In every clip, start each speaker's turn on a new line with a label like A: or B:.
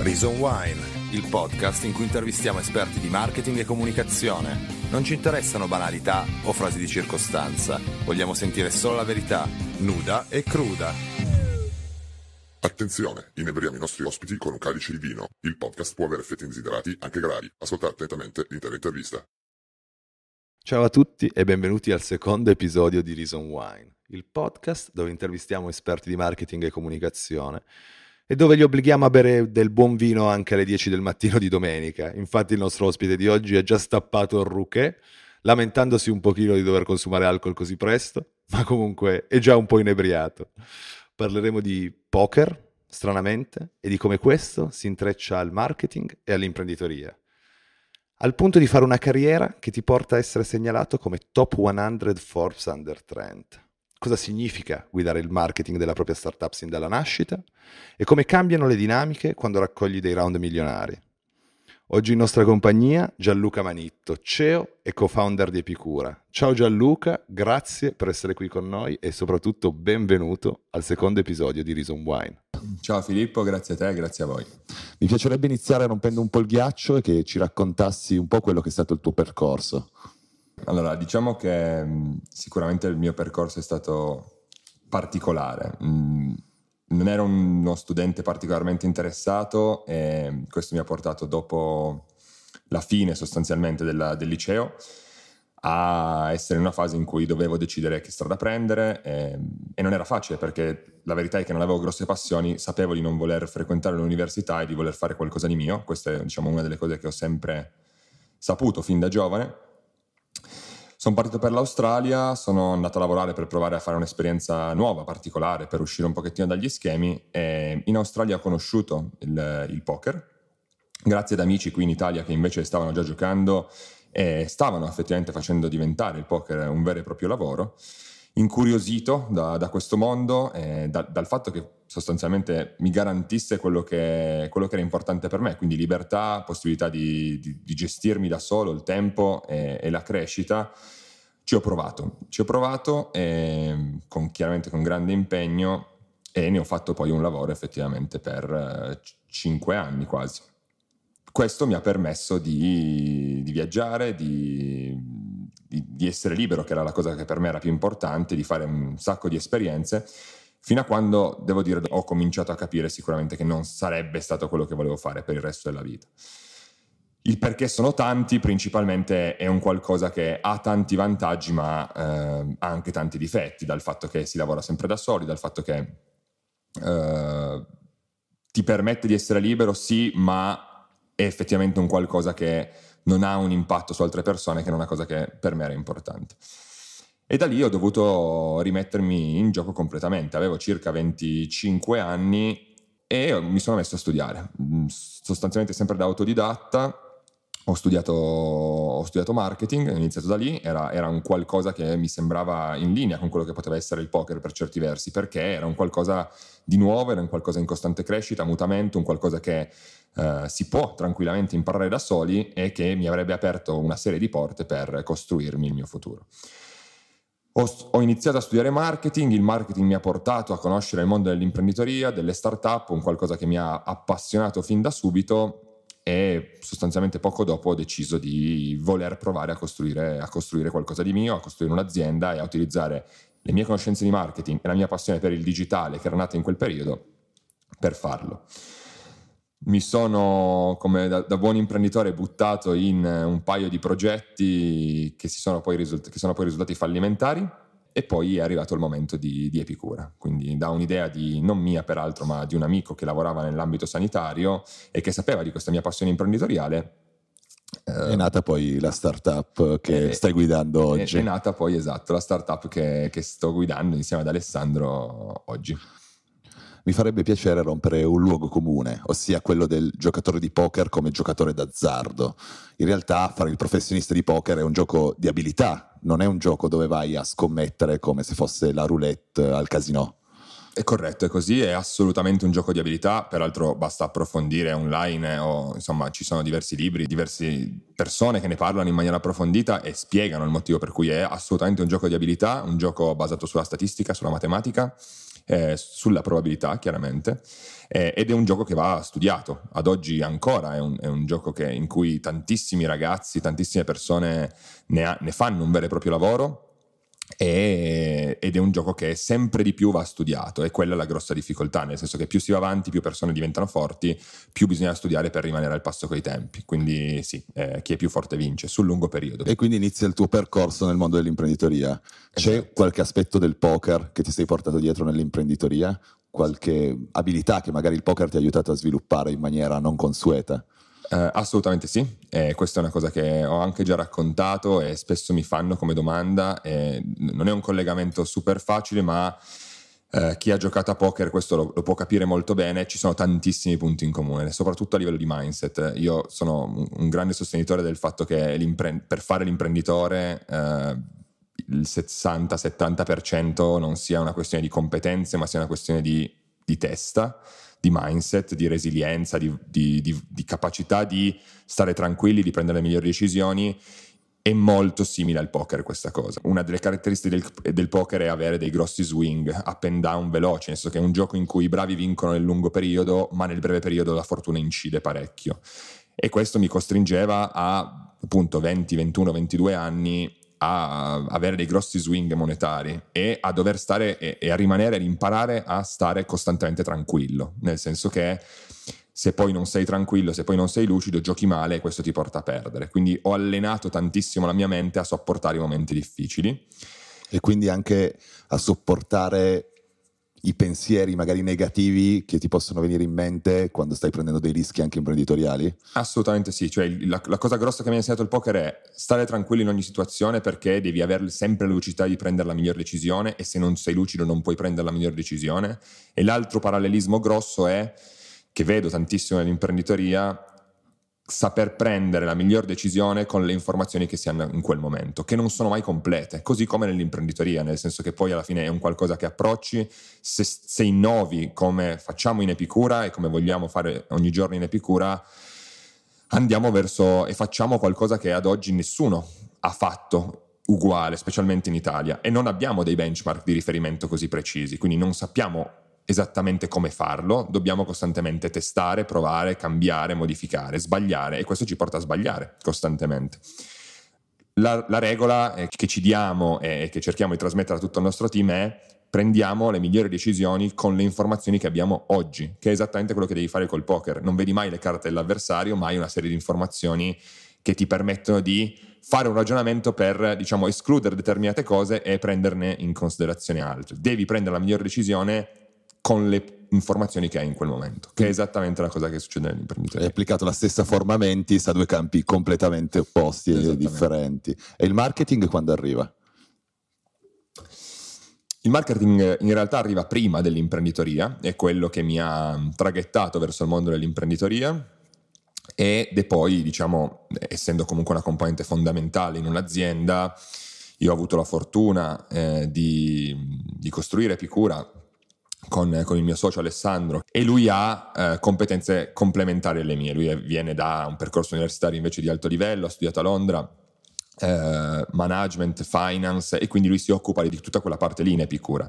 A: Reason Wine, il podcast in cui intervistiamo esperti di marketing e comunicazione. Non ci interessano banalità o frasi di circostanza, vogliamo sentire solo la verità, nuda e cruda.
B: Attenzione, inebriamo i nostri ospiti con un calice di vino. Il podcast può avere effetti indesiderati anche gravi. Ascoltate attentamente l'intera intervista.
A: Ciao a tutti e benvenuti al secondo episodio di Reason Wine, il podcast dove intervistiamo esperti di marketing e comunicazione e dove li obblighiamo a bere del buon vino anche alle 10 del mattino di domenica. Infatti il nostro ospite di oggi ha già stappato il rouquet, lamentandosi un pochino di dover consumare alcol così presto, ma comunque è già un po' inebriato. Parleremo di poker, stranamente, e di come questo si intreccia al marketing e all'imprenditoria. Al punto di fare una carriera che ti porta a essere segnalato come top 100 Forbes Under 30 cosa significa guidare il marketing della propria startup sin dalla nascita e come cambiano le dinamiche quando raccogli dei round milionari. Oggi in nostra compagnia Gianluca Manitto, CEO e co-founder di Epicura. Ciao Gianluca, grazie per essere qui con noi e soprattutto benvenuto al secondo episodio di Reason Wine.
C: Ciao Filippo, grazie a te, grazie a voi.
A: Mi piacerebbe iniziare rompendo un po' il ghiaccio e che ci raccontassi un po' quello che è stato il tuo percorso.
C: Allora, diciamo che mm, sicuramente il mio percorso è stato particolare. Mm, non ero uno studente particolarmente interessato e questo mi ha portato dopo la fine sostanzialmente della, del liceo a essere in una fase in cui dovevo decidere che strada prendere e, e, non era facile perché la verità è che non avevo grosse passioni, sapevo di non voler frequentare l'università e di voler fare qualcosa di mio, questa è diciamo, una delle cose che ho sempre saputo fin da giovane sono partito per l'Australia, sono andato a lavorare per provare a fare un'esperienza nuova, particolare, per uscire un pochettino dagli schemi e in Australia ho conosciuto il, il poker, grazie ad amici qui in Italia che invece stavano già giocando e stavano effettivamente facendo diventare il poker un vero e proprio lavoro incuriosito da, da questo mondo, eh, da, dal fatto che sostanzialmente mi garantisse quello che, quello che, era importante per me, quindi libertà, possibilità di, di, di gestirmi da solo il tempo e, e, la crescita. Ci ho provato, ci ho provato e, con, chiaramente con grande impegno e ne ho fatto poi un lavoro effettivamente per eh, cinque anni quasi. Questo mi ha permesso di, di viaggiare, di, di, essere libero, che era la cosa che per me era più importante, di fare un sacco di esperienze, fino a quando, devo dire, ho cominciato a capire sicuramente che non sarebbe stato quello che volevo fare per il resto della vita. Il perché sono tanti, principalmente è un qualcosa che ha tanti vantaggi, ma eh, ha anche tanti difetti, dal fatto che si lavora sempre da soli, dal fatto che eh, ti permette di essere libero, sì, ma è effettivamente un qualcosa che non ha un impatto su altre persone, che è una cosa che per me era importante. E da lì ho dovuto rimettermi in gioco completamente. Avevo circa 25 anni e mi sono messo a studiare, mm, sostanzialmente sempre da autodidatta. Ho studiato, ho studiato marketing, ho iniziato da lì, era, era, un qualcosa che mi sembrava in linea con quello che poteva essere il poker per certi versi, perché era un qualcosa di nuovo, era un qualcosa in costante crescita, mutamento, un qualcosa che eh, si può tranquillamente imparare da soli e che mi avrebbe aperto una serie di porte per costruirmi il mio futuro. Ho, ho, iniziato a studiare marketing, il marketing mi ha portato a conoscere il mondo dell'imprenditoria, delle start-up, un qualcosa che mi ha appassionato fin da subito e sostanzialmente poco dopo ho deciso di voler provare a costruire, a costruire qualcosa di mio, a costruire un'azienda e a utilizzare le mie conoscenze di marketing e la mia passione per il digitale che era nata in quel periodo per farlo mi sono, come da, da, buon imprenditore, buttato in un paio di progetti che, sono poi, risult- che sono poi risultati fallimentari e poi è arrivato il momento di, di, Epicura. Quindi da un'idea di, non mia peraltro, ma di un amico che lavorava nell'ambito sanitario e che sapeva di questa mia passione imprenditoriale.
A: È nata poi la startup che è, stai guidando oggi.
C: È, è, nata poi, esatto, la startup che, che sto guidando insieme ad Alessandro oggi
A: mi farebbe piacere rompere un luogo comune, ossia quello del giocatore di poker come giocatore d'azzardo. In realtà fare il professionista di poker è un gioco di abilità, non è un gioco dove vai a scommettere come se fosse la roulette al casino.
C: È corretto, è così, è assolutamente un gioco di abilità, peraltro basta approfondire online o insomma ci sono diversi libri, diverse persone che ne parlano in maniera approfondita e spiegano il motivo per cui è assolutamente un gioco di abilità, un gioco basato sulla statistica, sulla matematica eh, sulla probabilità chiaramente, eh, ed è un gioco che va studiato, ad oggi ancora è un, è un gioco che, in cui tantissimi ragazzi, tantissime persone ne, ha, ne fanno un vero e proprio lavoro e, ed è un gioco che sempre di più va studiato e quella è la grossa difficoltà, nel senso che più si va avanti, più persone diventano forti, più bisogna studiare per rimanere al passo coi tempi. Quindi sì, eh, chi è più forte vince sul lungo periodo.
A: E quindi inizia il tuo percorso nel mondo dell'imprenditoria. C'è esatto. qualche aspetto del poker che ti sei portato dietro nell'imprenditoria? Qualche abilità che magari il poker ti ha aiutato a sviluppare in maniera non consueta?
C: Uh, assolutamente sì, e questa è una cosa che ho anche già raccontato e spesso mi fanno come domanda. non è un collegamento super facile, ma uh, chi ha giocato a poker questo lo, lo, può capire molto bene. Ci sono tantissimi punti in comune, soprattutto a livello di mindset. Io sono un, un grande sostenitore del fatto che per fare l'imprenditore uh, il 60-70% non sia una questione di competenze, ma sia una questione di, di testa di mindset, di resilienza, di, di, di, di capacità di stare tranquilli, di prendere le migliori decisioni è molto simile al poker questa cosa. Una delle caratteristiche del, del, poker è avere dei grossi swing, up and down veloci, nel senso che è un gioco in cui i bravi vincono nel lungo periodo, ma nel breve periodo la fortuna incide parecchio. E questo mi costringeva a appunto 20, 21, 22 anni a avere dei grossi swing monetari e a dover stare e, e a rimanere ad imparare a stare costantemente tranquillo, nel senso che se poi non sei tranquillo, se poi non sei lucido, giochi male e questo ti porta a perdere. Quindi ho allenato tantissimo la mia mente a sopportare i momenti difficili.
A: E quindi anche a sopportare i pensieri magari negativi che ti possono venire in mente quando stai prendendo dei rischi anche imprenditoriali?
C: Assolutamente sì, cioè la, la cosa grossa che mi ha insegnato il poker è stare tranquillo in ogni situazione perché devi avere sempre la lucidità di prendere la migliore decisione e se non sei lucido non puoi prendere la migliore decisione. E l'altro parallelismo grosso è che vedo tantissimo nell'imprenditoria saper prendere la miglior decisione con le informazioni che si hanno in quel momento, che non sono mai complete, così come nell'imprenditoria, nel senso che poi alla fine è un qualcosa che approcci, se, se innovi come facciamo in Epicura e come vogliamo fare ogni giorno in Epicura, andiamo verso e facciamo qualcosa che ad oggi nessuno ha fatto uguale, specialmente in Italia, e non abbiamo dei benchmark di riferimento così precisi, quindi non sappiamo esattamente come farlo, dobbiamo costantemente testare, provare, cambiare, modificare, sbagliare e questo ci porta a sbagliare costantemente. La, la regola che ci diamo e che cerchiamo di trasmettere a tutto il nostro team è prendiamo le migliori decisioni con le informazioni che abbiamo oggi, che è esattamente quello che devi fare col poker. Non vedi mai le carte dell'avversario, mai una serie di informazioni che ti permettono di fare un ragionamento per, diciamo, escludere determinate cose e prenderne in considerazione altre. Devi prendere la migliore decisione con le informazioni che hai in quel momento, che è esattamente la cosa che succede nell'imprenditoria.
A: Hai applicato la stessa forma mentis a due campi completamente opposti e differenti. E il marketing quando arriva?
C: Il marketing in realtà arriva prima dell'imprenditoria, è quello che mi ha traghettato verso il mondo dell'imprenditoria ed è poi, diciamo, essendo comunque una componente fondamentale in un'azienda, io ho avuto la fortuna eh, di, di costruire Epicura con, con, il mio socio Alessandro e lui ha eh, competenze complementari alle mie. Lui viene da un percorso universitario invece di alto livello, ha studiato a Londra. Eh, management, finance e quindi lui si occupa di tutta quella parte lì in Epicura.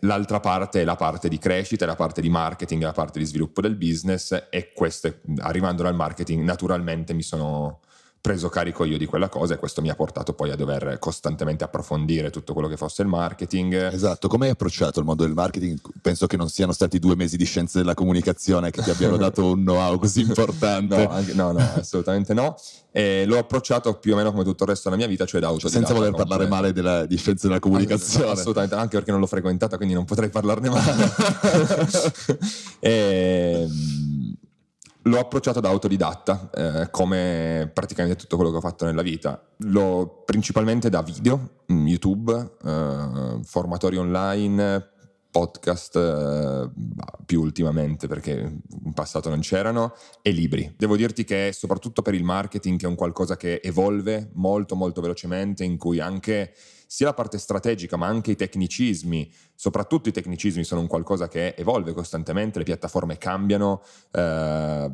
C: L'altra parte è la parte di crescita, la parte di marketing, la parte di sviluppo del business e queste, arrivando dal marketing, naturalmente mi sono, preso carico io di quella cosa e questo mi ha portato poi a dover costantemente approfondire tutto quello che fosse il marketing.
A: Esatto, come hai approcciato il mondo del marketing? Penso che non siano stati due mesi di scienze della comunicazione che ti abbiano dato un know-how così importante.
C: no, anche, no, no, assolutamente no. E l'ho approcciato più o meno come tutto il resto della mia vita, cioè da autodidatta.
A: Senza voler parlare male della, di scienze della comunicazione.
C: Assolutamente, anche perché non l'ho frequentata, quindi non potrei parlarne male. e, ehm, L'ho approcciato da autodidatta, eh, come praticamente tutto quello che ho fatto nella vita. L'ho principalmente da video, mm, YouTube, eh, formatori online, podcast eh, più ultimamente perché in passato non c'erano e libri. Devo dirti che soprattutto per il marketing che è un qualcosa che evolve molto molto velocemente in cui anche sia la parte strategica ma anche i tecnicismi, soprattutto i tecnicismi sono un qualcosa che evolve costantemente, le piattaforme cambiano, eh,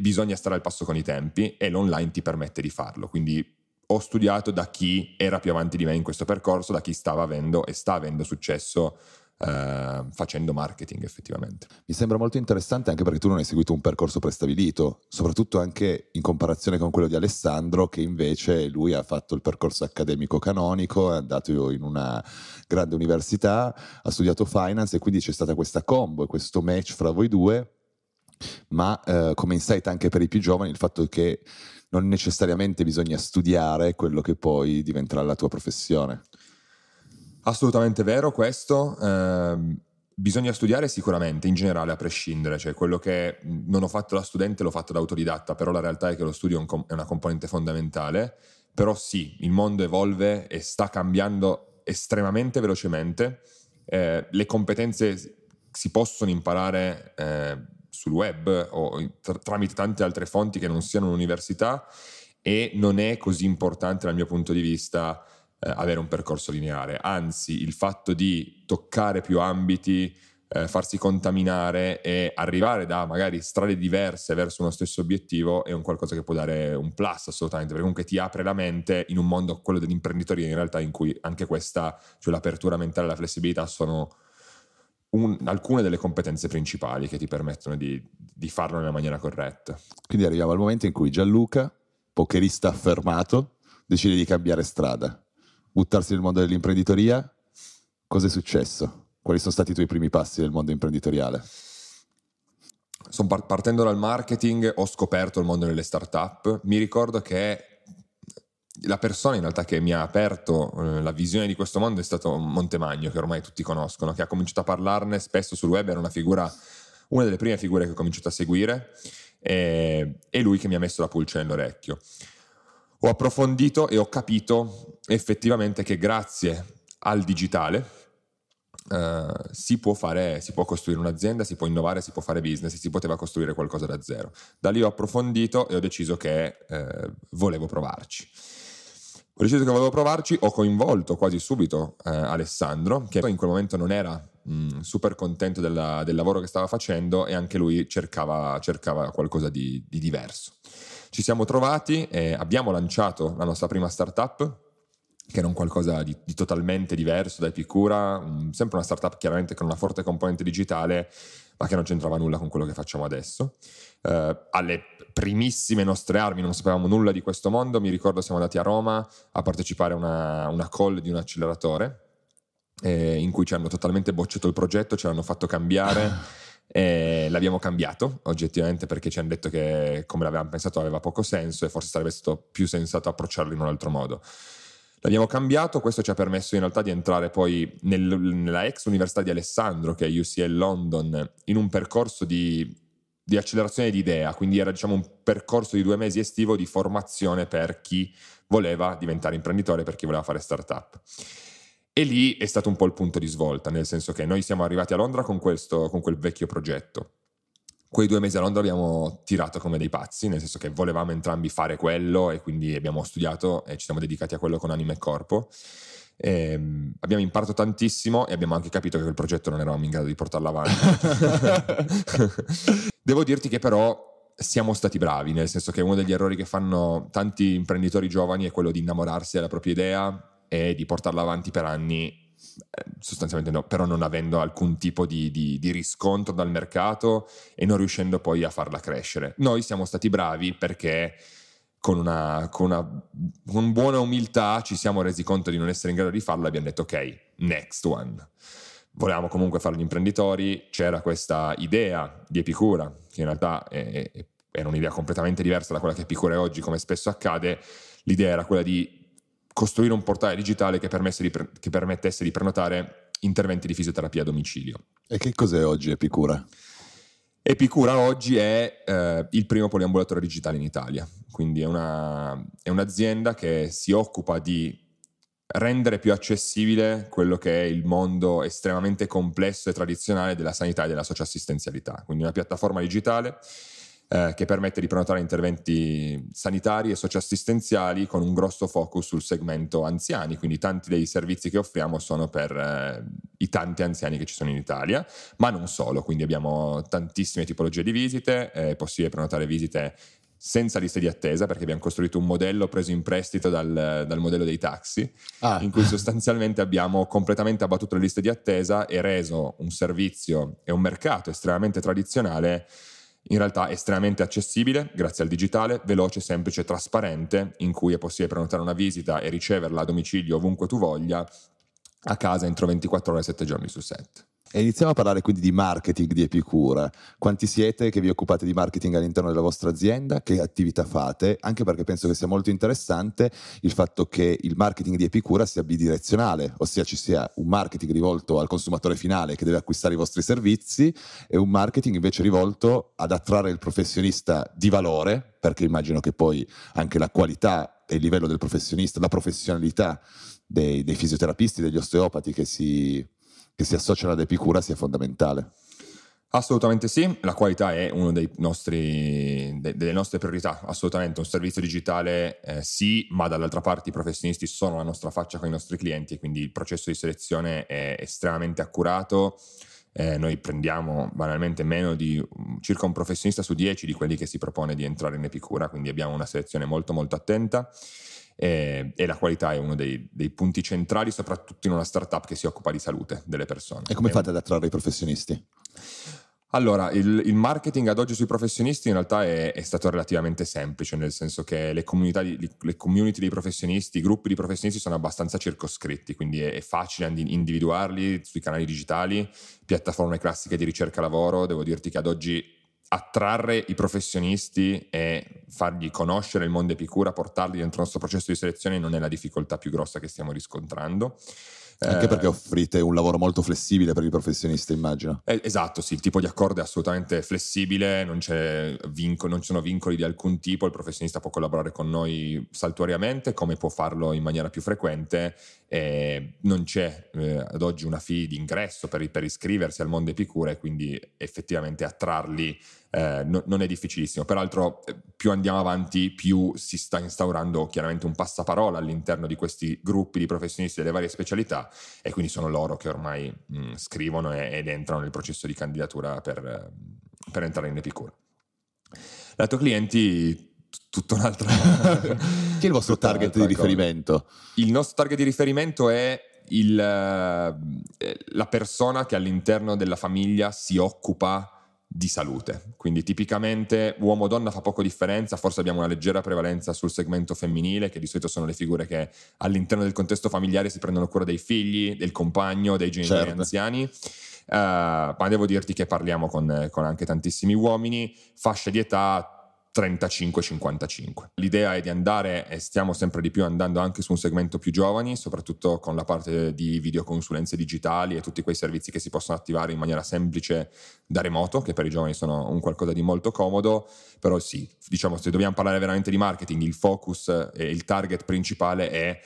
C: bisogna stare al passo con i tempi e l'online ti permette di farlo. Quindi ho studiato da chi era più avanti di me in questo percorso, da chi stava avendo e sta avendo successo eh, facendo marketing effettivamente.
A: Mi sembra molto interessante anche perché tu non hai seguito un percorso prestabilito, soprattutto anche in comparazione con quello di Alessandro che invece lui ha fatto il percorso accademico canonico, è andato in una grande università, ha studiato finance e quindi c'è stata questa combo e questo match fra voi due, ma eh, come insight anche per i più giovani il fatto che non necessariamente bisogna studiare quello che poi diventerà la tua professione.
C: Assolutamente vero questo. Eh, bisogna studiare sicuramente, in generale, a prescindere. Cioè, quello che non ho fatto da studente l'ho fatto da autodidatta, però la realtà è che lo studio è una componente fondamentale. Però sì, il mondo evolve e sta cambiando estremamente velocemente. Eh, le competenze si possono imparare eh, sul web o tra- tramite tante altre fonti che non siano l'università e non è così importante dal mio punto di vista eh, avere un percorso lineare, anzi il fatto di toccare più ambiti, eh, farsi contaminare e arrivare da magari strade diverse verso uno stesso obiettivo è un qualcosa che può dare un plus assolutamente, perché comunque ti apre la mente in un mondo, quello dell'imprenditoria in realtà, in cui anche questa, cioè l'apertura mentale e la flessibilità sono un, alcune delle competenze principali che ti permettono di, di farlo nella maniera corretta.
A: Quindi arriviamo al momento in cui Gianluca, pokerista affermato, decide di cambiare strada buttarsi nel mondo dell'imprenditoria, cosa è successo? Quali sono stati i tuoi primi passi nel mondo imprenditoriale?
C: Partendo dal marketing, ho scoperto il mondo delle start-up. Mi ricordo che la persona in realtà che mi ha aperto eh, la visione di questo mondo è stato Montemagno, che ormai tutti conoscono, che ha cominciato a parlarne spesso sul web, era una figura, una delle prime figure che ho cominciato a seguire, e, e lui che mi ha messo la pulce nell'orecchio ho approfondito e ho capito effettivamente che grazie al digitale uh, si può fare, si può costruire un'azienda, si può innovare, si può fare business, si poteva costruire qualcosa da zero. Da lì ho approfondito e ho deciso che uh, volevo provarci. Ho deciso che volevo provarci, ho coinvolto quasi subito uh, Alessandro, che in quel momento non era mh, super contento della, del lavoro che stava facendo e anche lui cercava, cercava qualcosa di, di diverso. Ci siamo trovati e abbiamo lanciato la nostra prima startup, che era un qualcosa di, di totalmente diverso da Epicura, un, sempre una startup chiaramente con una forte componente digitale, ma che non c'entrava nulla con quello che facciamo adesso. Uh, alle primissime nostre armi, non sapevamo nulla di questo mondo, mi ricordo siamo andati a Roma a partecipare a una, una call di un acceleratore eh, in cui ci hanno totalmente bocciato il progetto, ci hanno fatto cambiare. E l'abbiamo cambiato oggettivamente perché ci hanno detto che come l'avevamo pensato aveva poco senso e forse sarebbe stato più sensato approcciarlo in un altro modo. L'abbiamo cambiato, questo ci ha permesso in realtà di entrare poi nel, nella ex università di Alessandro, che è UCL London, in un percorso di, di accelerazione di idea, quindi era diciamo un percorso di due mesi estivo di formazione per chi voleva diventare imprenditore, per chi voleva fare startup. E lì è stato un po' il punto di svolta, nel senso che noi siamo arrivati a Londra con, questo, con quel vecchio progetto. Quei due mesi a Londra abbiamo tirato come dei pazzi, nel senso che volevamo entrambi fare quello e quindi abbiamo studiato e ci siamo dedicati a quello con anima e corpo. E ehm, abbiamo imparato tantissimo e abbiamo anche capito che quel progetto non eravamo in grado di portarlo avanti. Devo dirti che però siamo stati bravi, nel senso che uno degli errori che fanno tanti imprenditori giovani è quello di innamorarsi della propria idea e di portarla avanti per anni eh, sostanzialmente no, però non avendo alcun tipo di, di, di, riscontro dal mercato e non riuscendo poi a farla crescere. Noi siamo stati bravi perché con una, con una con buona umiltà ci siamo resi conto di non essere in grado di farlo e abbiamo detto ok, next one. Volevamo comunque fare gli imprenditori, c'era questa idea di Epicura, che in realtà è, è, era un'idea completamente diversa da quella che Epicura è oggi, come spesso accade. L'idea era quella di costruire un portale digitale che, di pre- che permettesse di prenotare interventi di fisioterapia a domicilio.
A: E che cos'è oggi Epicura?
C: Epicura oggi è eh, il primo poliambulatorio digitale in Italia, quindi è, una, è, un'azienda che si occupa di rendere più accessibile quello che è il mondo estremamente complesso e tradizionale della sanità e della socioassistenzialità, quindi una piattaforma digitale eh, che permette di prenotare interventi sanitari e socioassistenziali con un grosso focus sul segmento anziani, quindi tanti dei servizi che offriamo sono per eh, i tanti anziani che ci sono in Italia, ma non solo, quindi abbiamo tantissime tipologie di visite, è possibile prenotare visite senza liste di attesa, perché abbiamo costruito un modello preso in prestito dal, dal modello dei taxi, ah. in cui sostanzialmente abbiamo completamente abbattuto le liste di attesa e reso un servizio e un mercato estremamente tradizionale in realtà estremamente accessibile grazie al digitale, veloce, semplice e trasparente, in cui è possibile prenotare una visita e riceverla a domicilio ovunque tu voglia, a casa entro 24 ore e 7 giorni su 7.
A: E iniziamo a parlare quindi di marketing di Epicura. Quanti siete che vi occupate di marketing all'interno della vostra azienda? Che attività fate? Anche perché penso che sia molto interessante il fatto che il marketing di Epicura sia bidirezionale, ossia ci sia un marketing rivolto al consumatore finale che deve acquistare i vostri servizi e un marketing invece rivolto ad attrarre il professionista di valore, perché immagino che poi anche la qualità e il livello del professionista, la professionalità dei, dei fisioterapisti, degli osteopati che si che si associano ad Epicura sia fondamentale.
C: Assolutamente sì, la qualità è una de, delle nostre priorità, assolutamente, un servizio digitale eh, sì, ma dall'altra parte i professionisti sono la nostra faccia con i nostri clienti quindi il processo di selezione è estremamente accurato, eh, noi prendiamo banalmente meno di circa un professionista su dieci di quelli che si propone di entrare in Epicura, quindi abbiamo una selezione molto molto attenta e, e la qualità è uno dei, dei, punti centrali, soprattutto in una startup che si occupa di salute delle persone.
A: E come fate ad attrarre i professionisti?
C: Allora, il, il, marketing ad oggi sui professionisti in realtà è, è stato relativamente semplice, nel senso che le, di, le, community dei professionisti, i gruppi di professionisti sono abbastanza circoscritti, quindi è, è, facile individuarli sui canali digitali, piattaforme classiche di ricerca lavoro. Devo dirti che ad oggi attrarre i professionisti e fargli conoscere il mondo Epicura, portarli dentro il nostro processo di selezione non è la difficoltà più grossa che stiamo riscontrando.
A: Anche perché eh, offrite un lavoro molto flessibile per il professionista, immagino.
C: Eh, esatto, sì, il tipo di accordo è assolutamente flessibile, non, vinco, non, ci sono vincoli di alcun tipo, il professionista può collaborare con noi saltuariamente, come può farlo in maniera più frequente, e non c'è eh, ad oggi una fee di ingresso per, per iscriversi al mondo Epicura e quindi effettivamente attrarli eh, no, non è difficilissimo. Peraltro, eh, più andiamo avanti, più si sta instaurando chiaramente un passaparola all'interno di questi gruppi di professionisti delle varie specialità e quindi sono loro che ormai mh, mm, scrivono e, ed entrano nel processo di candidatura per, per entrare in Epicura. Lato clienti, tutto un altro.
A: Chi è il vostro target di riferimento?
C: Il nostro target di riferimento è il, eh, la persona che all'interno della famiglia si occupa di salute. Quindi tipicamente uomo-donna fa poco differenza, forse abbiamo una leggera prevalenza sul segmento femminile, che di solito sono le figure che all'interno del contesto familiare si prendono cura dei figli, del compagno, dei genitori certo. anziani. Uh, ma devo dirti che parliamo con, con anche tantissimi uomini, fasce di età 35-55. L'idea è di andare, e stiamo sempre di più andando anche su un segmento più giovani, soprattutto con la parte di videoconsulenze digitali e tutti quei servizi che si possono attivare in maniera semplice da remoto, che per i giovani sono un qualcosa di molto comodo, però sì, diciamo se dobbiamo parlare veramente di marketing, il focus e il target principale è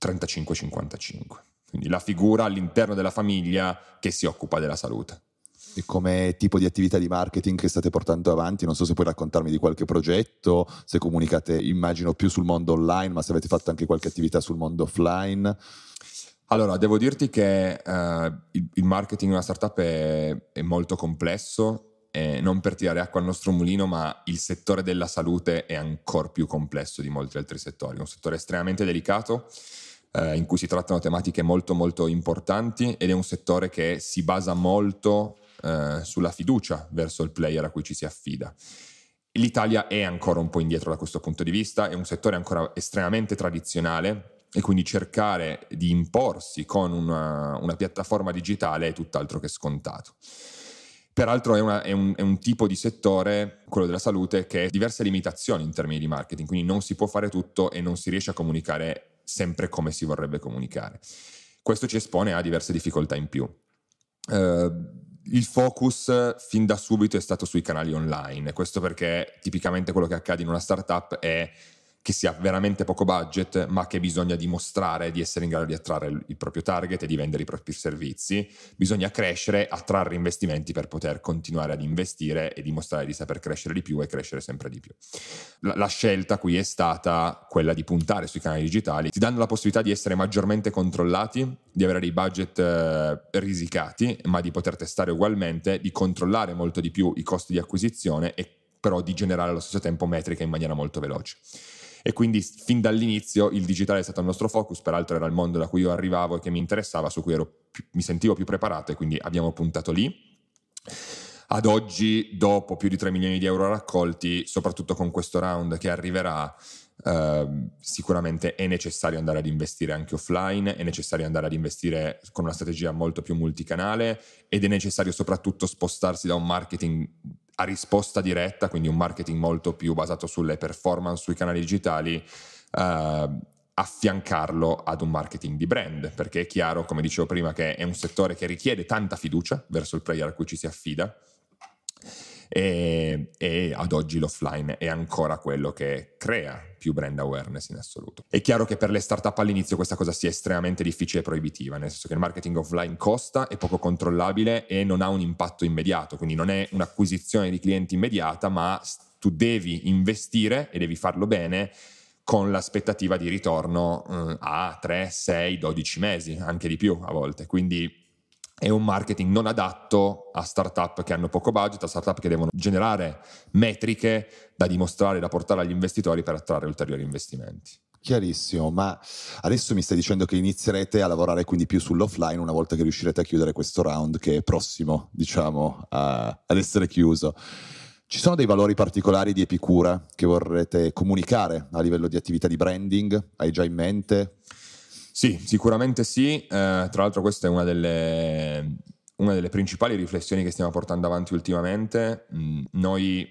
C: 35-55. Quindi la figura all'interno della famiglia che si occupa della salute
A: come tipo di attività di marketing che state portando avanti. Non so se puoi raccontarmi di qualche progetto, se comunicate, immagino, più sul mondo online, ma se avete fatto anche qualche attività sul mondo offline.
C: Allora, devo dirti che uh, il, il, marketing in una startup è, è molto complesso. E non per tirare acqua al nostro mulino, ma il settore della salute è ancora più complesso di molti altri settori. È un settore estremamente delicato, eh, in cui si trattano tematiche molto molto importanti ed è un settore che si basa molto eh, sulla fiducia verso il player a cui ci si affida. L'Italia è ancora un po' indietro da questo punto di vista, è un settore ancora estremamente tradizionale e quindi cercare di imporsi con una, una piattaforma digitale è tutt'altro che scontato. Peraltro è, una, è, un, è, un, tipo di settore, quello della salute, che ha diverse limitazioni in termini di marketing, quindi non si può fare tutto e non si riesce a comunicare sempre come si vorrebbe comunicare. Questo ci espone a diverse difficoltà in più. Uh, il focus fin da subito è stato sui canali online, questo perché tipicamente quello che accade in una startup è che si ha veramente poco budget, ma che bisogna dimostrare di essere in grado di attrarre il, proprio target e di vendere i propri servizi. Bisogna crescere, attrarre investimenti per poter continuare ad investire e dimostrare di saper crescere di più e crescere sempre di più. La, la scelta qui è stata quella di puntare sui canali digitali, ti danno la possibilità di essere maggiormente controllati, di avere dei budget eh, risicati, ma di poter testare ugualmente, di controllare molto di più i costi di acquisizione e però di generare allo stesso tempo metriche in maniera molto veloce. E quindi fin dall'inizio il digitale è stato il nostro focus, peraltro era il mondo da cui io arrivavo e che mi interessava, su cui più, mi sentivo più preparato e quindi abbiamo puntato lì. Ad oggi, dopo più di 3 milioni di euro raccolti, soprattutto con questo round che arriverà, Uh, sicuramente è necessario andare ad investire anche offline, è necessario andare ad investire con una strategia molto più multicanale ed è necessario soprattutto spostarsi da un marketing a risposta diretta, quindi un marketing molto più basato sulle performance sui canali digitali, uh, affiancarlo ad un marketing di brand, perché è chiaro, come dicevo prima, che è un settore che richiede tanta fiducia verso il player a cui ci si affida e, e, ad oggi l'offline è ancora quello che crea più brand awareness in assoluto. È chiaro che per le startup all'inizio questa cosa sia estremamente difficile e proibitiva, nel senso che il marketing offline costa, è poco controllabile e non ha un impatto immediato, quindi non è un'acquisizione di clienti immediata, ma tu devi investire e devi farlo bene con l'aspettativa di ritorno eh, a 3, 6, 12 mesi, anche di più a volte. Quindi è un marketing non adatto a startup che hanno poco budget, a startup che devono generare metriche da dimostrare, da portare agli investitori per attrarre ulteriori investimenti.
A: Chiarissimo, ma adesso mi stai dicendo che inizierete a lavorare quindi più sull'offline una volta che riuscirete a chiudere questo round che è prossimo, diciamo, a, ad essere chiuso. Ci sono dei valori particolari di Epicura che vorrete comunicare a livello di attività di branding? Hai già in mente?
C: Sì, sicuramente sì. Eh, tra l'altro questa è una delle, una delle, principali riflessioni che stiamo portando avanti ultimamente. Mm, noi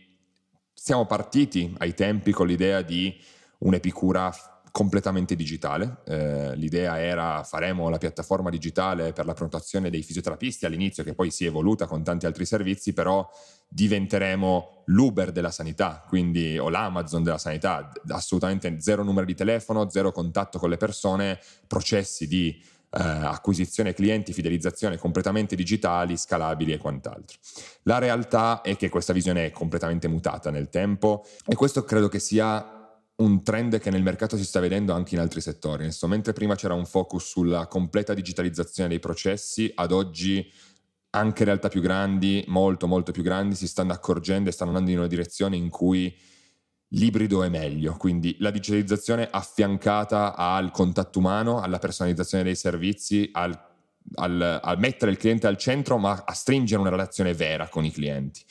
C: siamo partiti ai tempi con l'idea di un'epicura completamente digitale. Eh, l'idea era faremo la piattaforma digitale per la prenotazione dei fisioterapisti all'inizio, che poi si è evoluta con tanti altri servizi, però diventeremo l'Uber della sanità, quindi o l'Amazon della sanità, assolutamente zero numero di telefono, zero contatto con le persone, processi di eh, acquisizione clienti, fidelizzazione completamente digitali, scalabili e quant'altro. La realtà è che questa visione è completamente mutata nel tempo e questo credo che sia un trend che nel mercato si sta vedendo anche in altri settori. Insomma, mentre prima c'era un focus sulla completa digitalizzazione dei processi, ad oggi anche realtà più grandi, molto molto più grandi, si stanno accorgendo e stanno andando in una direzione in cui l'ibrido è meglio, quindi la digitalizzazione affiancata al contatto umano, alla personalizzazione dei servizi, al, al, al mettere il cliente al centro, ma a stringere una relazione vera con i clienti.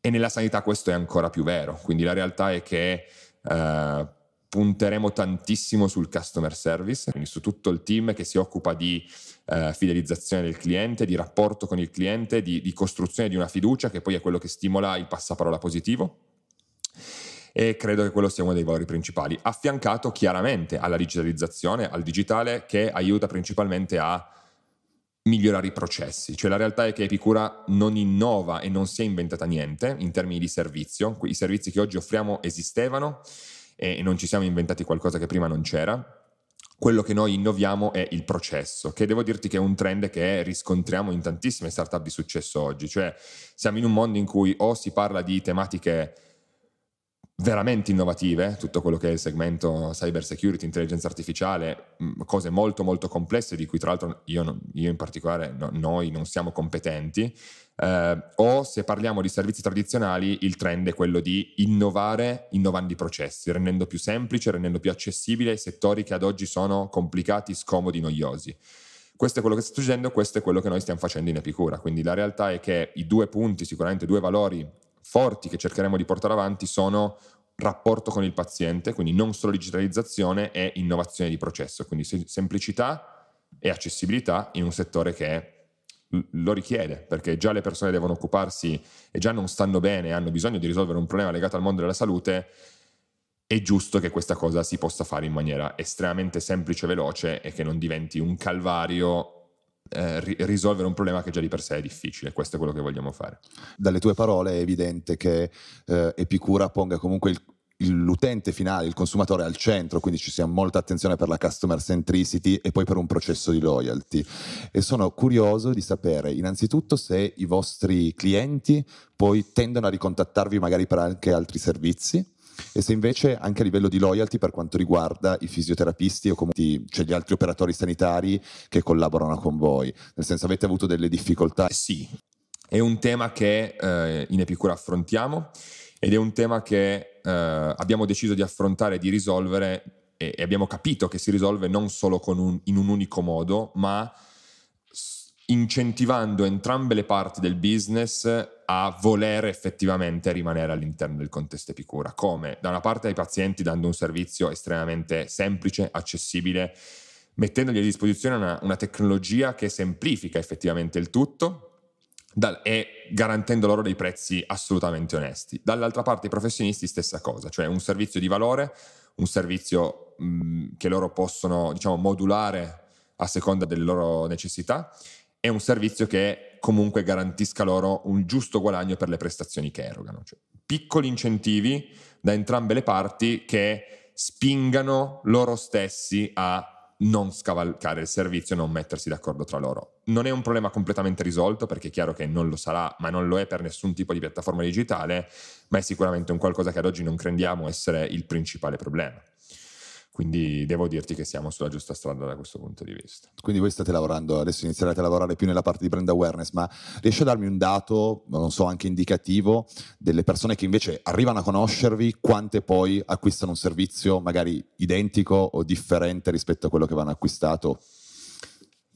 C: E nella sanità questo è ancora più vero, quindi la realtà è che Uh, punteremo tantissimo sul customer service, quindi su tutto il team che si occupa di uh, fidelizzazione del cliente, di rapporto con il cliente, di, di, costruzione di una fiducia che poi è quello che stimola il passaparola positivo. E credo che quello sia uno dei valori principali, affiancato chiaramente alla digitalizzazione, al digitale che aiuta principalmente a migliorare i processi. Cioè la realtà è che Epicura non innova e non si è inventata niente in termini di servizio. I servizi che oggi offriamo esistevano e non ci siamo inventati qualcosa che prima non c'era. Quello che noi innoviamo è il processo, che devo dirti che è un trend che riscontriamo in tantissime startup di successo oggi. Cioè siamo in un mondo in cui o si parla di tematiche veramente innovative, tutto quello che è il segmento cyber security, intelligenza artificiale, mm, cose molto molto complesse di cui tra l'altro io, io in particolare no, noi non siamo competenti, eh, o se parliamo di servizi tradizionali il trend è quello di innovare innovando i processi, rendendo più semplice, rendendo più accessibile settori che ad oggi sono complicati, scomodi, noiosi. Questo è quello che sto dicendo, questo è quello che noi stiamo facendo in Epicura, quindi la realtà è che i due punti, sicuramente due valori forti che cercheremo di portare avanti sono rapporto con il paziente, quindi non solo digitalizzazione e innovazione di processo, quindi semplicità e accessibilità in un settore che lo richiede, perché già le persone devono occuparsi e già non stanno bene, hanno bisogno di risolvere un problema legato al mondo della salute, è giusto che questa cosa si possa fare in maniera estremamente semplice e veloce e che non diventi un calvario eh, risolvere un problema che già di per sé è difficile. Questo è quello che vogliamo fare.
A: Dalle tue parole è evidente che eh, Epicura ponga comunque il, l'utente finale, il consumatore al centro, quindi ci sia molta attenzione per la customer centricity e poi per un processo di loyalty. E sono curioso di sapere innanzitutto se i vostri clienti poi tendono a ricontattarvi magari per anche altri servizi e se invece anche a livello di loyalty per quanto riguarda i fisioterapisti o comunque cioè gli altri operatori sanitari che collaborano con voi, nel senso avete avuto delle difficoltà?
C: Sì, è un tema che eh, in Epicura affrontiamo ed è un tema che eh, abbiamo deciso di affrontare e di risolvere e, abbiamo capito che si risolve non solo un, in un unico modo, ma incentivando entrambe le parti del business a voler effettivamente rimanere all'interno del contesto Epicura. Come? Da una parte ai pazienti dando un servizio estremamente semplice, accessibile, mettendogli a disposizione una, una tecnologia che semplifica effettivamente il tutto, e garantendo loro dei prezzi assolutamente onesti. Dall'altra parte i professionisti stessa cosa, cioè un servizio di valore, un servizio mh, che loro possono diciamo, modulare a seconda delle loro necessità e un servizio che comunque garantisca loro un giusto guadagno per le prestazioni che erogano. Cioè, piccoli incentivi da entrambe le parti che spingano loro stessi a non scavalcare il servizio non mettersi d'accordo tra loro. Non è un problema completamente risolto perché è chiaro che non lo sarà, ma non lo è per nessun tipo di piattaforma digitale, ma è sicuramente un qualcosa che ad oggi non crediamo essere il principale problema. Quindi devo dirti che siamo sulla giusta strada da questo punto di vista.
A: Quindi voi state lavorando, adesso inizierete a lavorare più nella parte di brand awareness, ma riesci a darmi un dato, non so, anche indicativo, delle persone che invece arrivano a conoscervi, quante poi acquistano un servizio magari identico o differente rispetto a quello che avevano acquistato?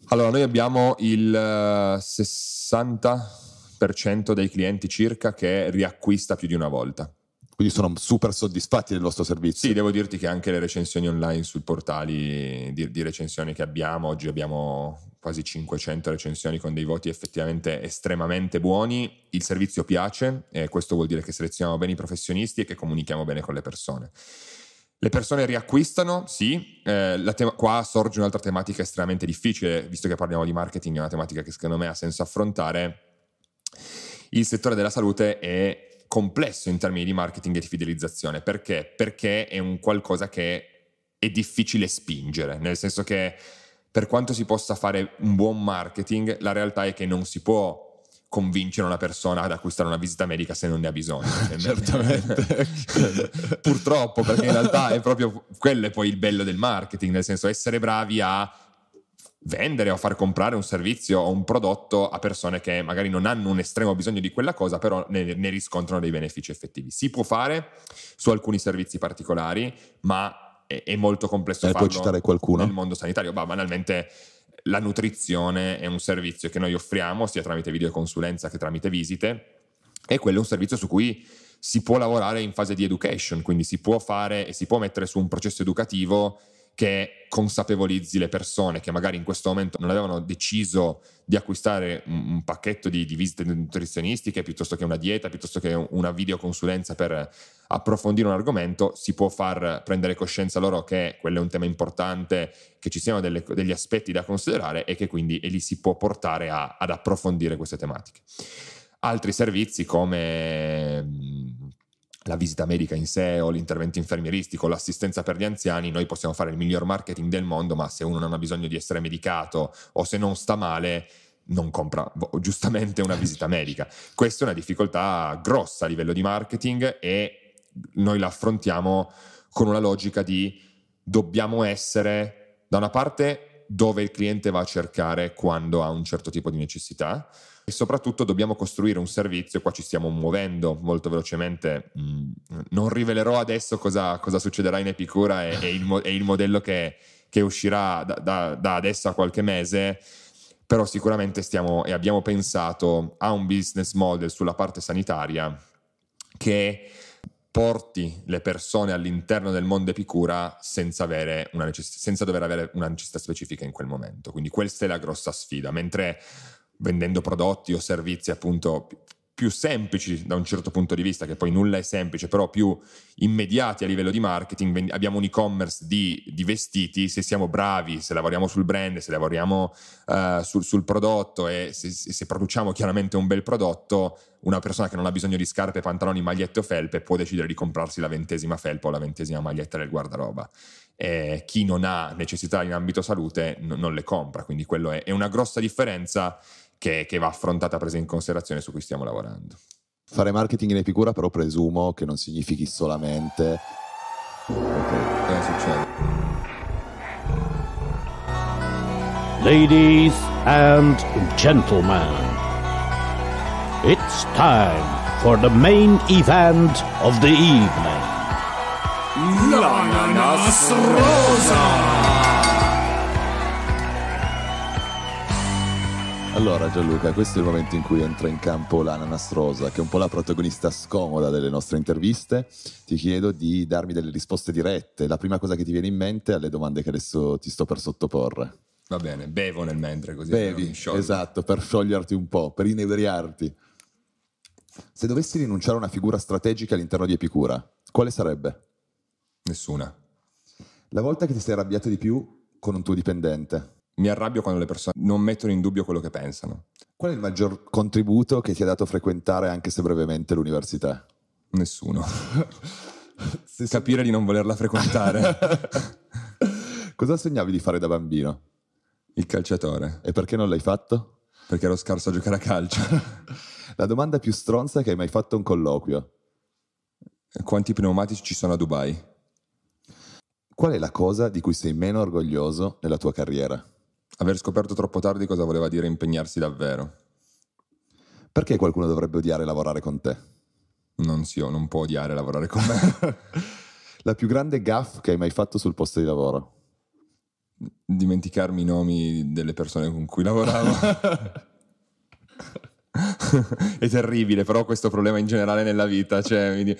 C: Allora, noi abbiamo il 60% dei clienti circa che riacquista più di una volta.
A: Quindi sono super soddisfatti del vostro servizio.
C: Sì, devo dirti che anche le recensioni online sui portali di, di, recensioni che abbiamo, oggi abbiamo quasi 500 recensioni con dei voti effettivamente estremamente buoni, il servizio piace e questo vuol dire che selezioniamo bene i professionisti e che comunichiamo bene con le persone. Le persone riacquistano, sì, eh, te- qua sorge un'altra tematica estremamente difficile, visto che parliamo di marketing, è una tematica che secondo me ha senso affrontare. Il settore della salute è complesso in termini di marketing e di fidelizzazione. Perché? Perché è un qualcosa che è difficile spingere, nel senso che per quanto si possa fare un buon marketing, la realtà è che non si può convincere una persona ad acquistare una visita medica se non ne ha bisogno.
A: Certamente.
C: Purtroppo, perché in realtà è proprio quello è poi il bello del marketing, nel senso essere bravi a vendere o far comprare un servizio o un prodotto a persone che magari non hanno un estremo bisogno di quella cosa, però ne, ne riscontrano dei benefici effettivi. Si può fare su alcuni servizi particolari, ma è, è molto complesso
A: eh,
C: farlo
A: puoi citare qualcuno?
C: nel mondo sanitario. Bah, banalmente la nutrizione è un servizio che noi offriamo sia tramite videoconsulenza che tramite visite e quello è un servizio su cui si può lavorare in fase di education, quindi si può fare e si può mettere su un processo educativo che consapevolizzi le persone che magari in questo momento non avevano deciso di acquistare un, un pacchetto di, di, visite nutrizionistiche piuttosto che una dieta, piuttosto che una videoconsulenza per approfondire un argomento, si può far prendere coscienza loro che quello è un tema importante, che ci siano delle, degli aspetti da considerare e che quindi e li si può portare a, ad approfondire queste tematiche. Altri servizi come la visita medica in sé o l'intervento infermieristico, l'assistenza per gli anziani, noi possiamo fare il miglior marketing del mondo, ma se uno non ha bisogno di essere medicato o se non sta male, non compra boh, giustamente una visita medica. Questa è una difficoltà grossa a livello di marketing e noi la affrontiamo con una logica di dobbiamo essere da una parte dove il cliente va a cercare quando ha un certo tipo di necessità, e soprattutto dobbiamo costruire un servizio, qua ci stiamo muovendo molto velocemente, mm, non rivelerò adesso cosa, cosa succederà in Epicura e, e, il, e il, modello che, che uscirà da, da, da adesso a qualche mese, però sicuramente stiamo e abbiamo pensato a un business model sulla parte sanitaria che porti le persone all'interno del mondo Epicura senza, necess- senza dover avere una necessità specifica in quel momento. Quindi questa è la grossa sfida, mentre vendendo prodotti o servizi appunto più semplici da un certo punto di vista, che poi nulla è semplice, però più immediati a livello di marketing. Abbiamo un e-commerce di, di vestiti, se siamo bravi, se lavoriamo sul brand, se lavoriamo uh, sul, sul, prodotto e se, se, produciamo chiaramente un bel prodotto, una persona che non ha bisogno di scarpe, pantaloni, magliette o felpe può decidere di comprarsi la ventesima felpa o la ventesima maglietta del guardaroba. E chi non ha necessità in ambito salute n- non le compra, quindi quello è, è una grossa differenza che, che va affrontata, presa in considerazione su cui stiamo lavorando.
A: Fare marketing in Epicura però presumo che non significhi solamente...
C: Ok, cosa succede?
D: Ladies and gentlemen, it's time for the main event of the evening.
E: L'ananas rosa!
A: Allora Gianluca, questo è il momento in cui entra in campo l'ananas rosa, che è un po' la protagonista scomoda delle nostre interviste. Ti chiedo di darmi delle risposte dirette. La prima cosa che ti viene in mente alle domande che adesso ti sto per sottoporre.
C: Va bene, bevo nel mentre così.
A: Bevi, esatto, per scioglierti un po', per inebriarti. Se dovessi rinunciare a una figura strategica all'interno di Epicura, quale sarebbe?
C: Nessuna.
A: La volta che ti sei arrabbiato di più con un tuo dipendente?
C: Mi arrabbio quando le persone non mettono in dubbio quello che pensano.
A: Qual è il maggior contributo che ti ha dato frequentare, anche se brevemente, l'università?
C: Nessuno. Capire di non volerla frequentare.
A: Cosa sognavi di fare da bambino?
C: Il calciatore.
A: E perché non l'hai fatto?
C: Perché ero scarso a giocare a calcio.
A: La domanda più stronza che hai mai fatto a un colloquio?
C: Quanti pneumatici ci sono a Dubai?
A: Qual è la cosa di cui sei meno orgoglioso nella tua carriera?
C: Aver scoperto troppo tardi cosa voleva dire impegnarsi davvero.
A: Perché qualcuno dovrebbe odiare lavorare con te?
C: Non si, non può odiare lavorare con me.
A: La più grande gaff che hai mai fatto sul posto di lavoro?
C: Dimenticarmi i nomi delle persone con cui lavoravo. è terribile, però questo problema in generale nella vita, cioè mi,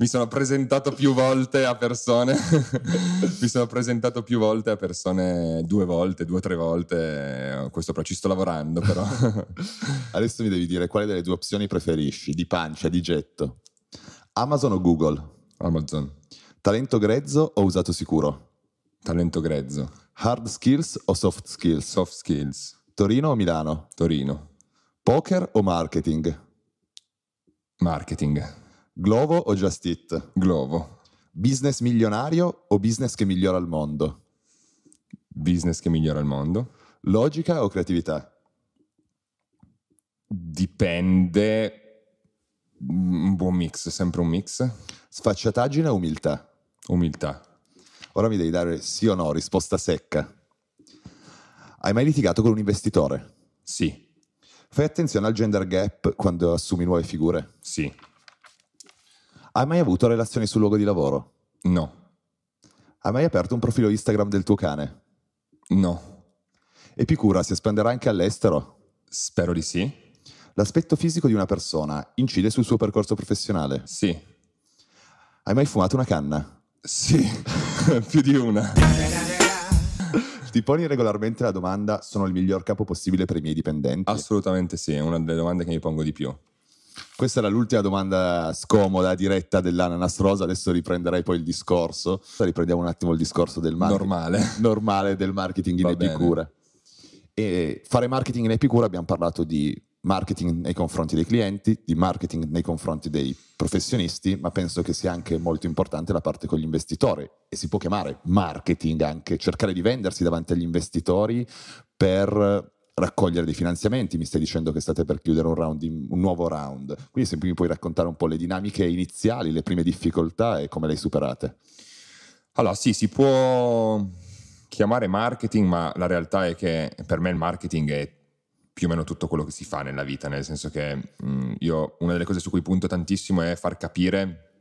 C: mi sono presentato più volte a persone, mi sono presentato più volte a persone, due volte, due o tre volte, questo però ci sto lavorando però.
A: Adesso mi devi dire quale delle due opzioni preferisci, di pancia, di getto. Amazon o Google?
C: Amazon.
A: Talento grezzo o usato sicuro?
C: Talento grezzo.
A: Hard skills o soft skills?
C: Soft skills.
A: Torino o Milano?
C: Torino.
A: Poker o marketing?
C: Marketing.
A: Glovo o Just Eat?
C: Glovo.
A: Business milionario o business che migliora il mondo?
C: Business che migliora il mondo.
A: Logica o creatività?
C: Dipende. Un buon mix, sempre un mix.
A: Sfacciataggine o umiltà?
C: Umiltà.
A: Ora mi devi dare sì o no, risposta secca. Hai mai litigato con un investitore?
C: Sì.
A: Fai attenzione al gender gap quando assumi nuove figure?
C: Sì.
A: Hai mai avuto relazioni sul luogo di lavoro?
C: No.
A: Hai mai aperto un profilo Instagram del tuo cane?
C: No.
A: Epicura si espanderà anche all'estero?
C: Spero di sì.
A: L'aspetto fisico di una persona incide sul suo percorso professionale?
C: Sì.
A: Hai mai fumato una canna?
C: Sì, più di una.
A: Ti poni regolarmente la domanda: sono il miglior capo possibile per i miei dipendenti?
C: Assolutamente sì, è una delle domande che mi pongo di più.
A: Questa era l'ultima domanda scomoda, diretta dell'ananas rosa. Adesso riprenderei poi il discorso. Riprendiamo un attimo il discorso del marketing.
C: Normale.
A: Normale del marketing in
C: Va
A: Epicura. E fare marketing in Epicura abbiamo parlato di marketing nei confronti dei clienti, di marketing nei confronti dei professionisti, ma penso che sia anche molto importante la parte con gli investitori e si può chiamare marketing anche, cercare di vendersi davanti agli investitori per raccogliere dei finanziamenti. Mi stai dicendo che state per chiudere un, round, un nuovo round, quindi se mi puoi raccontare un po' le dinamiche iniziali, le prime difficoltà e come le hai superate.
C: Allora sì, si può chiamare marketing, ma la realtà è che per me il marketing è più o meno tutto quello che si fa nella vita, nel senso che mh, io una delle cose su cui punto tantissimo è far capire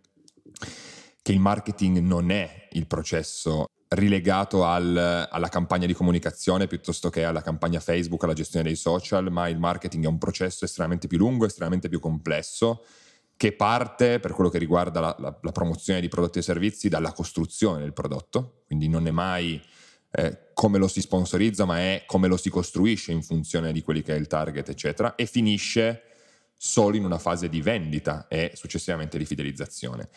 C: che il marketing non è il processo rilegato al, alla campagna di comunicazione piuttosto che alla campagna Facebook, alla gestione dei social, ma il marketing è un processo estremamente più lungo, estremamente più complesso, che parte per quello che riguarda la, la, la promozione di prodotti e servizi dalla costruzione del prodotto, quindi non è mai eh, come lo si sponsorizza, ma è come lo si costruisce in funzione di quelli che è il target, eccetera, e finisce solo in una fase di vendita e successivamente di fidelizzazione.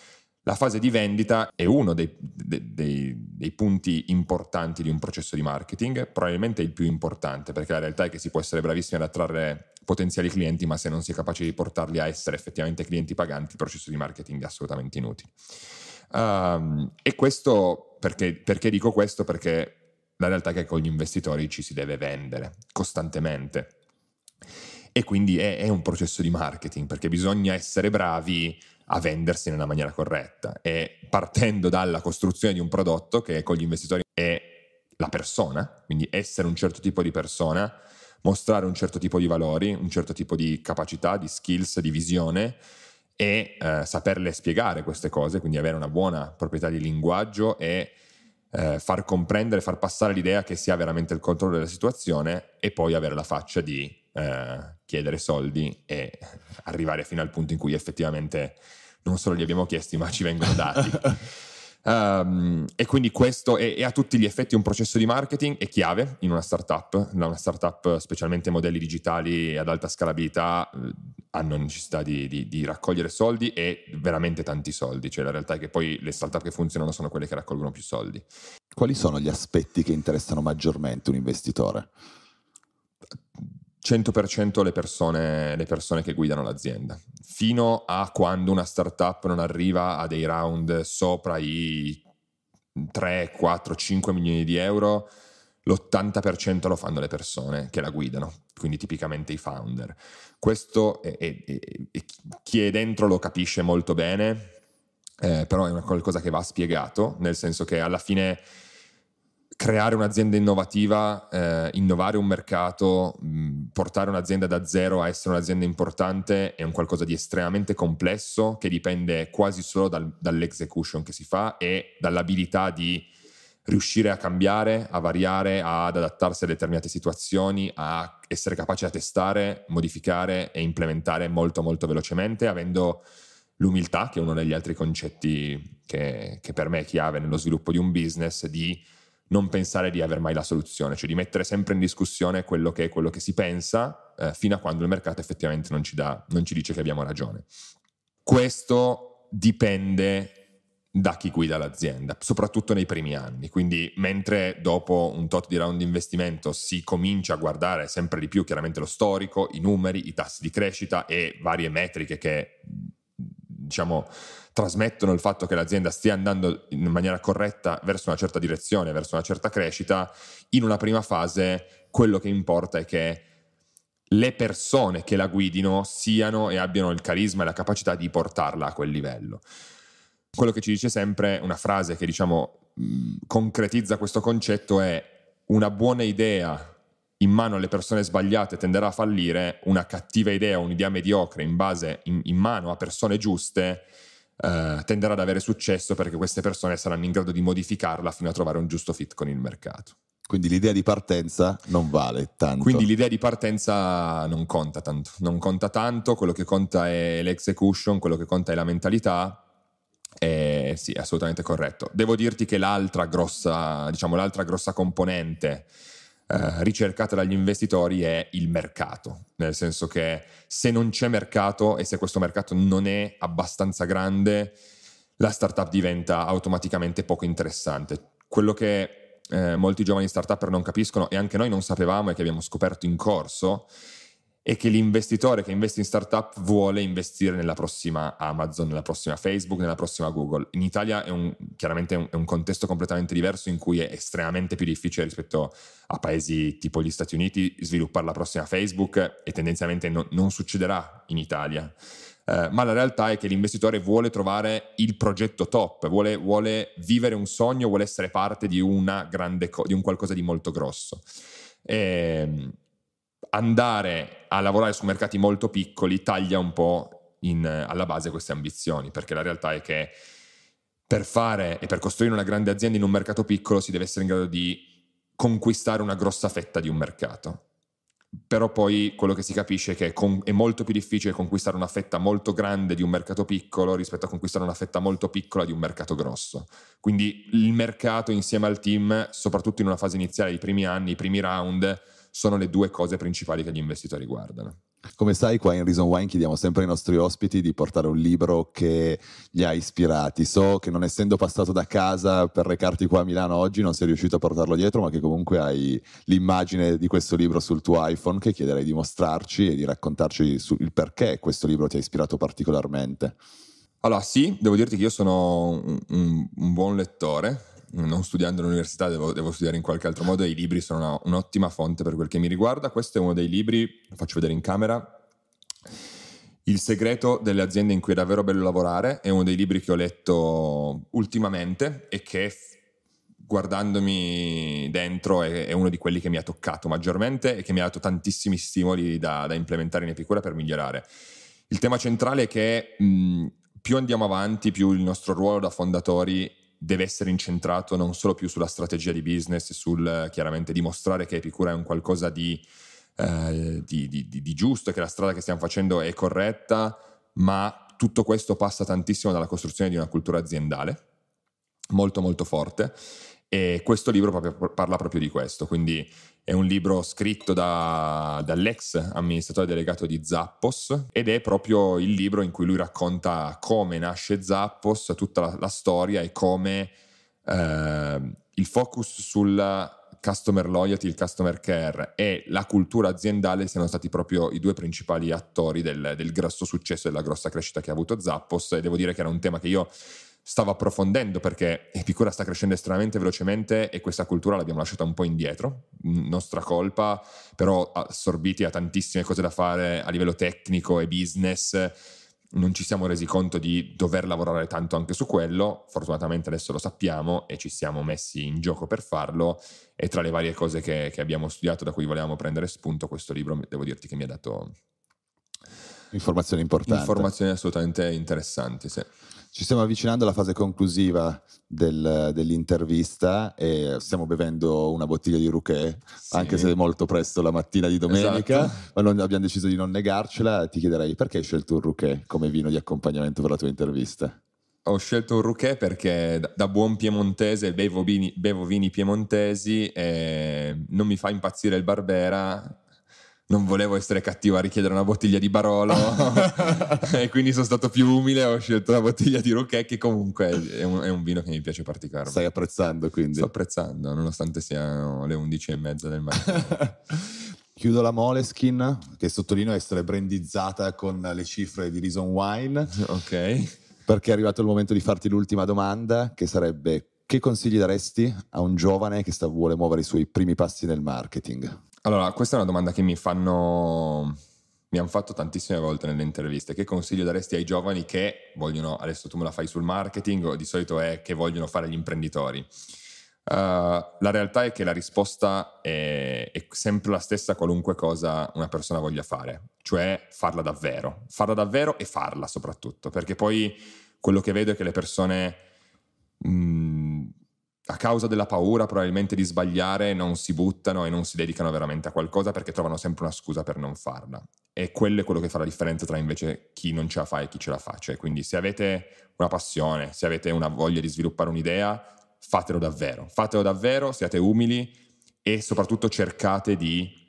C: La fase di vendita è uno dei, dei, dei, dei, punti importanti di un processo di marketing, probabilmente il più importante, perché la realtà è che si può essere bravissimi ad attrarre potenziali clienti, ma se non si è capaci di portarli a essere effettivamente clienti paganti, il processo di marketing è assolutamente inutile. Um, e questo perché, perché dico questo? Perché la realtà è che con gli investitori ci si deve vendere costantemente. E quindi è, è, un processo di marketing perché bisogna essere bravi a vendersi nella maniera corretta. E partendo dalla costruzione di un prodotto che con gli investitori è la persona, quindi essere un certo tipo di persona, mostrare un certo tipo di valori, un certo tipo di capacità, di skills, di visione e eh, saperle spiegare queste cose, quindi avere una buona proprietà di linguaggio e eh, far comprendere, far passare l'idea che si ha veramente il controllo della situazione e poi avere la faccia di eh, chiedere soldi e arrivare fino al punto in cui effettivamente non solo li abbiamo chiesti ma ci vengono dati. Um, e quindi questo è, è, a tutti gli effetti un processo di marketing, è chiave in una startup, una startup specialmente modelli digitali ad alta scalabilità eh, hanno necessità di, di, di, raccogliere soldi e veramente tanti soldi, cioè la realtà è che poi le startup che funzionano sono quelle che raccolgono più soldi.
A: Quali sono gli aspetti che interessano maggiormente un investitore?
C: 100% le persone, le persone che guidano l'azienda, fino a quando una startup non arriva a dei round sopra i 3, 4, 5 milioni di euro, l'80% lo fanno le persone che la guidano, quindi tipicamente i founder. Questo è, è, è, chi è dentro lo capisce molto bene, eh, però è una qualcosa che va spiegato, nel senso che alla fine creare un'azienda innovativa, eh, innovare un mercato, mh, portare un'azienda da zero a essere un'azienda importante è un qualcosa di estremamente complesso che dipende quasi solo dal, dall'execution che si fa e dall'abilità di riuscire a cambiare, a variare, ad adattarsi a determinate situazioni, a essere capaci a testare, modificare e implementare molto molto velocemente, avendo l'umiltà, che è uno degli altri concetti che, che per me è chiave nello sviluppo di un business, di non pensare di aver mai la soluzione, cioè di mettere sempre in discussione quello che è quello che si pensa eh, fino a quando il mercato effettivamente non ci, dà, non ci dice che abbiamo ragione. Questo dipende da chi guida l'azienda, soprattutto nei primi anni. Quindi, mentre dopo un tot di round di investimento si comincia a guardare sempre di più chiaramente lo storico, i numeri, i tassi di crescita e varie metriche che diciamo trasmettono il fatto che l'azienda stia andando in maniera corretta verso una certa direzione, verso una certa crescita, in una prima fase quello che importa è che le persone che la guidino siano e abbiano il carisma e la capacità di portarla a quel livello. Quello che ci dice sempre una frase che diciamo concretizza questo concetto è una buona idea in mano alle persone sbagliate tenderà a fallire, una cattiva idea, un'idea mediocre in, base, in, in mano a persone giuste eh, tenderà ad avere successo perché queste persone saranno in grado di modificarla fino a trovare un giusto fit con il mercato.
A: Quindi l'idea di partenza non vale tanto.
C: Quindi l'idea di partenza non conta tanto, non conta tanto, quello che conta è l'execution, quello che conta è la mentalità. E sì, è assolutamente corretto. Devo dirti che l'altra grossa, diciamo, l'altra grossa componente eh, ricercata dagli investitori è il mercato, nel senso che se non c'è mercato e se questo mercato non è abbastanza grande, la startup diventa automaticamente poco interessante. Quello che eh, molti giovani startup non capiscono e anche noi non sapevamo e che abbiamo scoperto in corso e che l'investitore che investe in startup vuole investire nella prossima Amazon, nella prossima Facebook, nella prossima Google. In Italia è un, chiaramente è un, contesto completamente diverso in cui è estremamente più difficile rispetto a paesi tipo gli Stati Uniti sviluppare la prossima Facebook e tendenzialmente no, non succederà in Italia. Eh, ma la realtà è che l'investitore vuole trovare il progetto top, vuole, vuole vivere un sogno, vuole essere parte di, co- di un qualcosa di molto grosso. E, ehm, andare a lavorare su mercati molto piccoli taglia un po' in, alla base queste ambizioni, perché la realtà è che per fare e per costruire una grande azienda in un mercato piccolo si deve essere in grado di conquistare una grossa fetta di un mercato. Però poi quello che si capisce è che è molto più difficile conquistare una fetta molto grande di un mercato piccolo rispetto a conquistare una fetta molto piccola di un mercato grosso. Quindi il mercato insieme al team, soprattutto in una fase iniziale, i primi anni, i primi round, sono le due cose principali che gli investitori guardano.
A: Come sai, qua in Reason Wine chiediamo sempre ai nostri ospiti di portare un libro che li ha ispirati. So che non essendo passato da casa per recarti qua a Milano oggi non sei riuscito a portarlo dietro, ma che comunque hai l'immagine di questo libro sul tuo iPhone che chiederei di mostrarci e di raccontarci il perché questo libro ti ha ispirato particolarmente.
C: Allora sì, devo dirti che io sono un, un, un buon lettore, non studiando all'università devo, devo, studiare in qualche altro modo e i libri sono una, un'ottima fonte per quel che mi riguarda. Questo è uno dei libri, lo faccio vedere in camera, Il segreto delle aziende in cui è davvero bello lavorare, è uno dei libri che ho letto ultimamente e che guardandomi dentro è, è uno di quelli che mi ha toccato maggiormente e che mi ha dato tantissimi stimoli da, da implementare in Epicura per migliorare. il tema centrale è che mh, più andiamo avanti, più il nostro ruolo da fondatori deve essere incentrato non solo più sulla strategia di business, sul chiaramente dimostrare che Epicura è un qualcosa di, eh, di, di, di giusto, che la strada che stiamo facendo è corretta, ma tutto questo passa tantissimo dalla costruzione di una cultura aziendale molto molto forte. E questo libro proprio, parla proprio di questo, quindi è un libro scritto da, dall'ex amministratore delegato di Zappos ed è proprio il libro in cui lui racconta come nasce Zappos, tutta la, la storia e come eh, il focus sul customer loyalty, il customer care e la cultura aziendale siano stati proprio i due principali attori del, del grosso successo e della grossa crescita che ha avuto Zappos. E devo dire che era un tema che io stavo approfondendo perché Epicura sta crescendo estremamente velocemente e questa cultura l'abbiamo lasciata un po' indietro, nostra colpa, però assorbiti a tantissime cose da fare a livello tecnico e business, non ci siamo resi conto di dover lavorare tanto anche su quello, fortunatamente adesso lo sappiamo e ci siamo messi in gioco per farlo e tra le varie cose che, che abbiamo studiato da cui volevamo prendere spunto questo libro devo dirti che mi ha dato
A: informazioni importanti.
C: Informazioni assolutamente interessanti, sì.
A: Ci stiamo avvicinando alla fase conclusiva del, dell'intervista e stiamo bevendo una bottiglia di Rouquet, sì. anche se è molto presto la mattina di domenica, esatto. ma non, abbiamo deciso di non negarcela. Ti chiederei perché hai scelto un Rouquet come vino di accompagnamento per la tua intervista?
C: Ho scelto un Rouquet perché da buon piemontese bevo vini, bevo vini piemontesi e non mi fa impazzire il Barbera non volevo essere cattivo a richiedere una bottiglia di Barolo e quindi sono stato più umile ho scelto la bottiglia di Rouquet che comunque è un, è un, vino che mi piace particolarmente.
A: Stai apprezzando quindi?
C: Sto apprezzando nonostante siano le 11 e mezza del mattino.
A: Chiudo la Moleskin che sottolineo essere brandizzata con le cifre di Reason Wine.
C: Ok.
A: Perché è arrivato il momento di farti l'ultima domanda che sarebbe che consigli daresti a un giovane che sta, vuole muovere i suoi primi passi nel marketing?
C: Allora, questa è una domanda che mi fanno mi hanno fatto tantissime volte nelle interviste. Che consiglio daresti ai giovani che vogliono, adesso tu me la fai sul marketing, di solito è che vogliono fare gli imprenditori? Uh, la realtà è che la risposta è, è, sempre la stessa qualunque cosa una persona voglia fare, cioè farla davvero, farla davvero e farla soprattutto, perché poi quello che vedo è che le persone mh, mm, a causa della paura probabilmente di sbagliare non si buttano e non si dedicano veramente a qualcosa perché trovano sempre una scusa per non farla. E quello è quello che fa la differenza tra invece chi non ce la fa e chi ce la fa. Cioè, quindi se avete una passione, se avete una voglia di sviluppare un'idea, fatelo davvero. Fatelo davvero, siate umili e soprattutto cercate di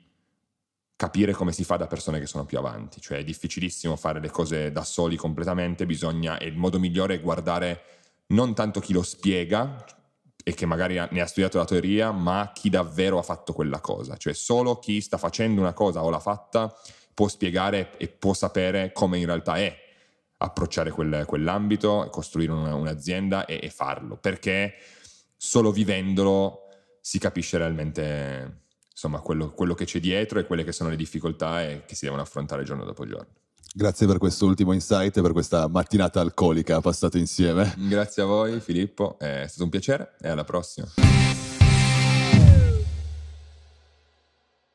C: capire come si fa da persone che sono più avanti. Cioè è difficilissimo fare le cose da soli completamente, bisogna, e il modo migliore è guardare non tanto chi lo spiega, e che magari ne ha studiato la teoria, ma chi davvero ha fatto quella cosa. Cioè solo chi sta facendo una cosa o l'ha fatta può spiegare e può sapere come in realtà è approcciare quel, quell'ambito, costruire una, un'azienda e, e, farlo, perché solo vivendolo si capisce realmente insomma, quello, quello che c'è dietro e quelle che sono le difficoltà che si devono affrontare giorno dopo giorno.
A: Grazie per questo ultimo insight e per questa mattinata alcolica passata insieme.
C: Grazie a voi Filippo, è stato un piacere e alla prossima.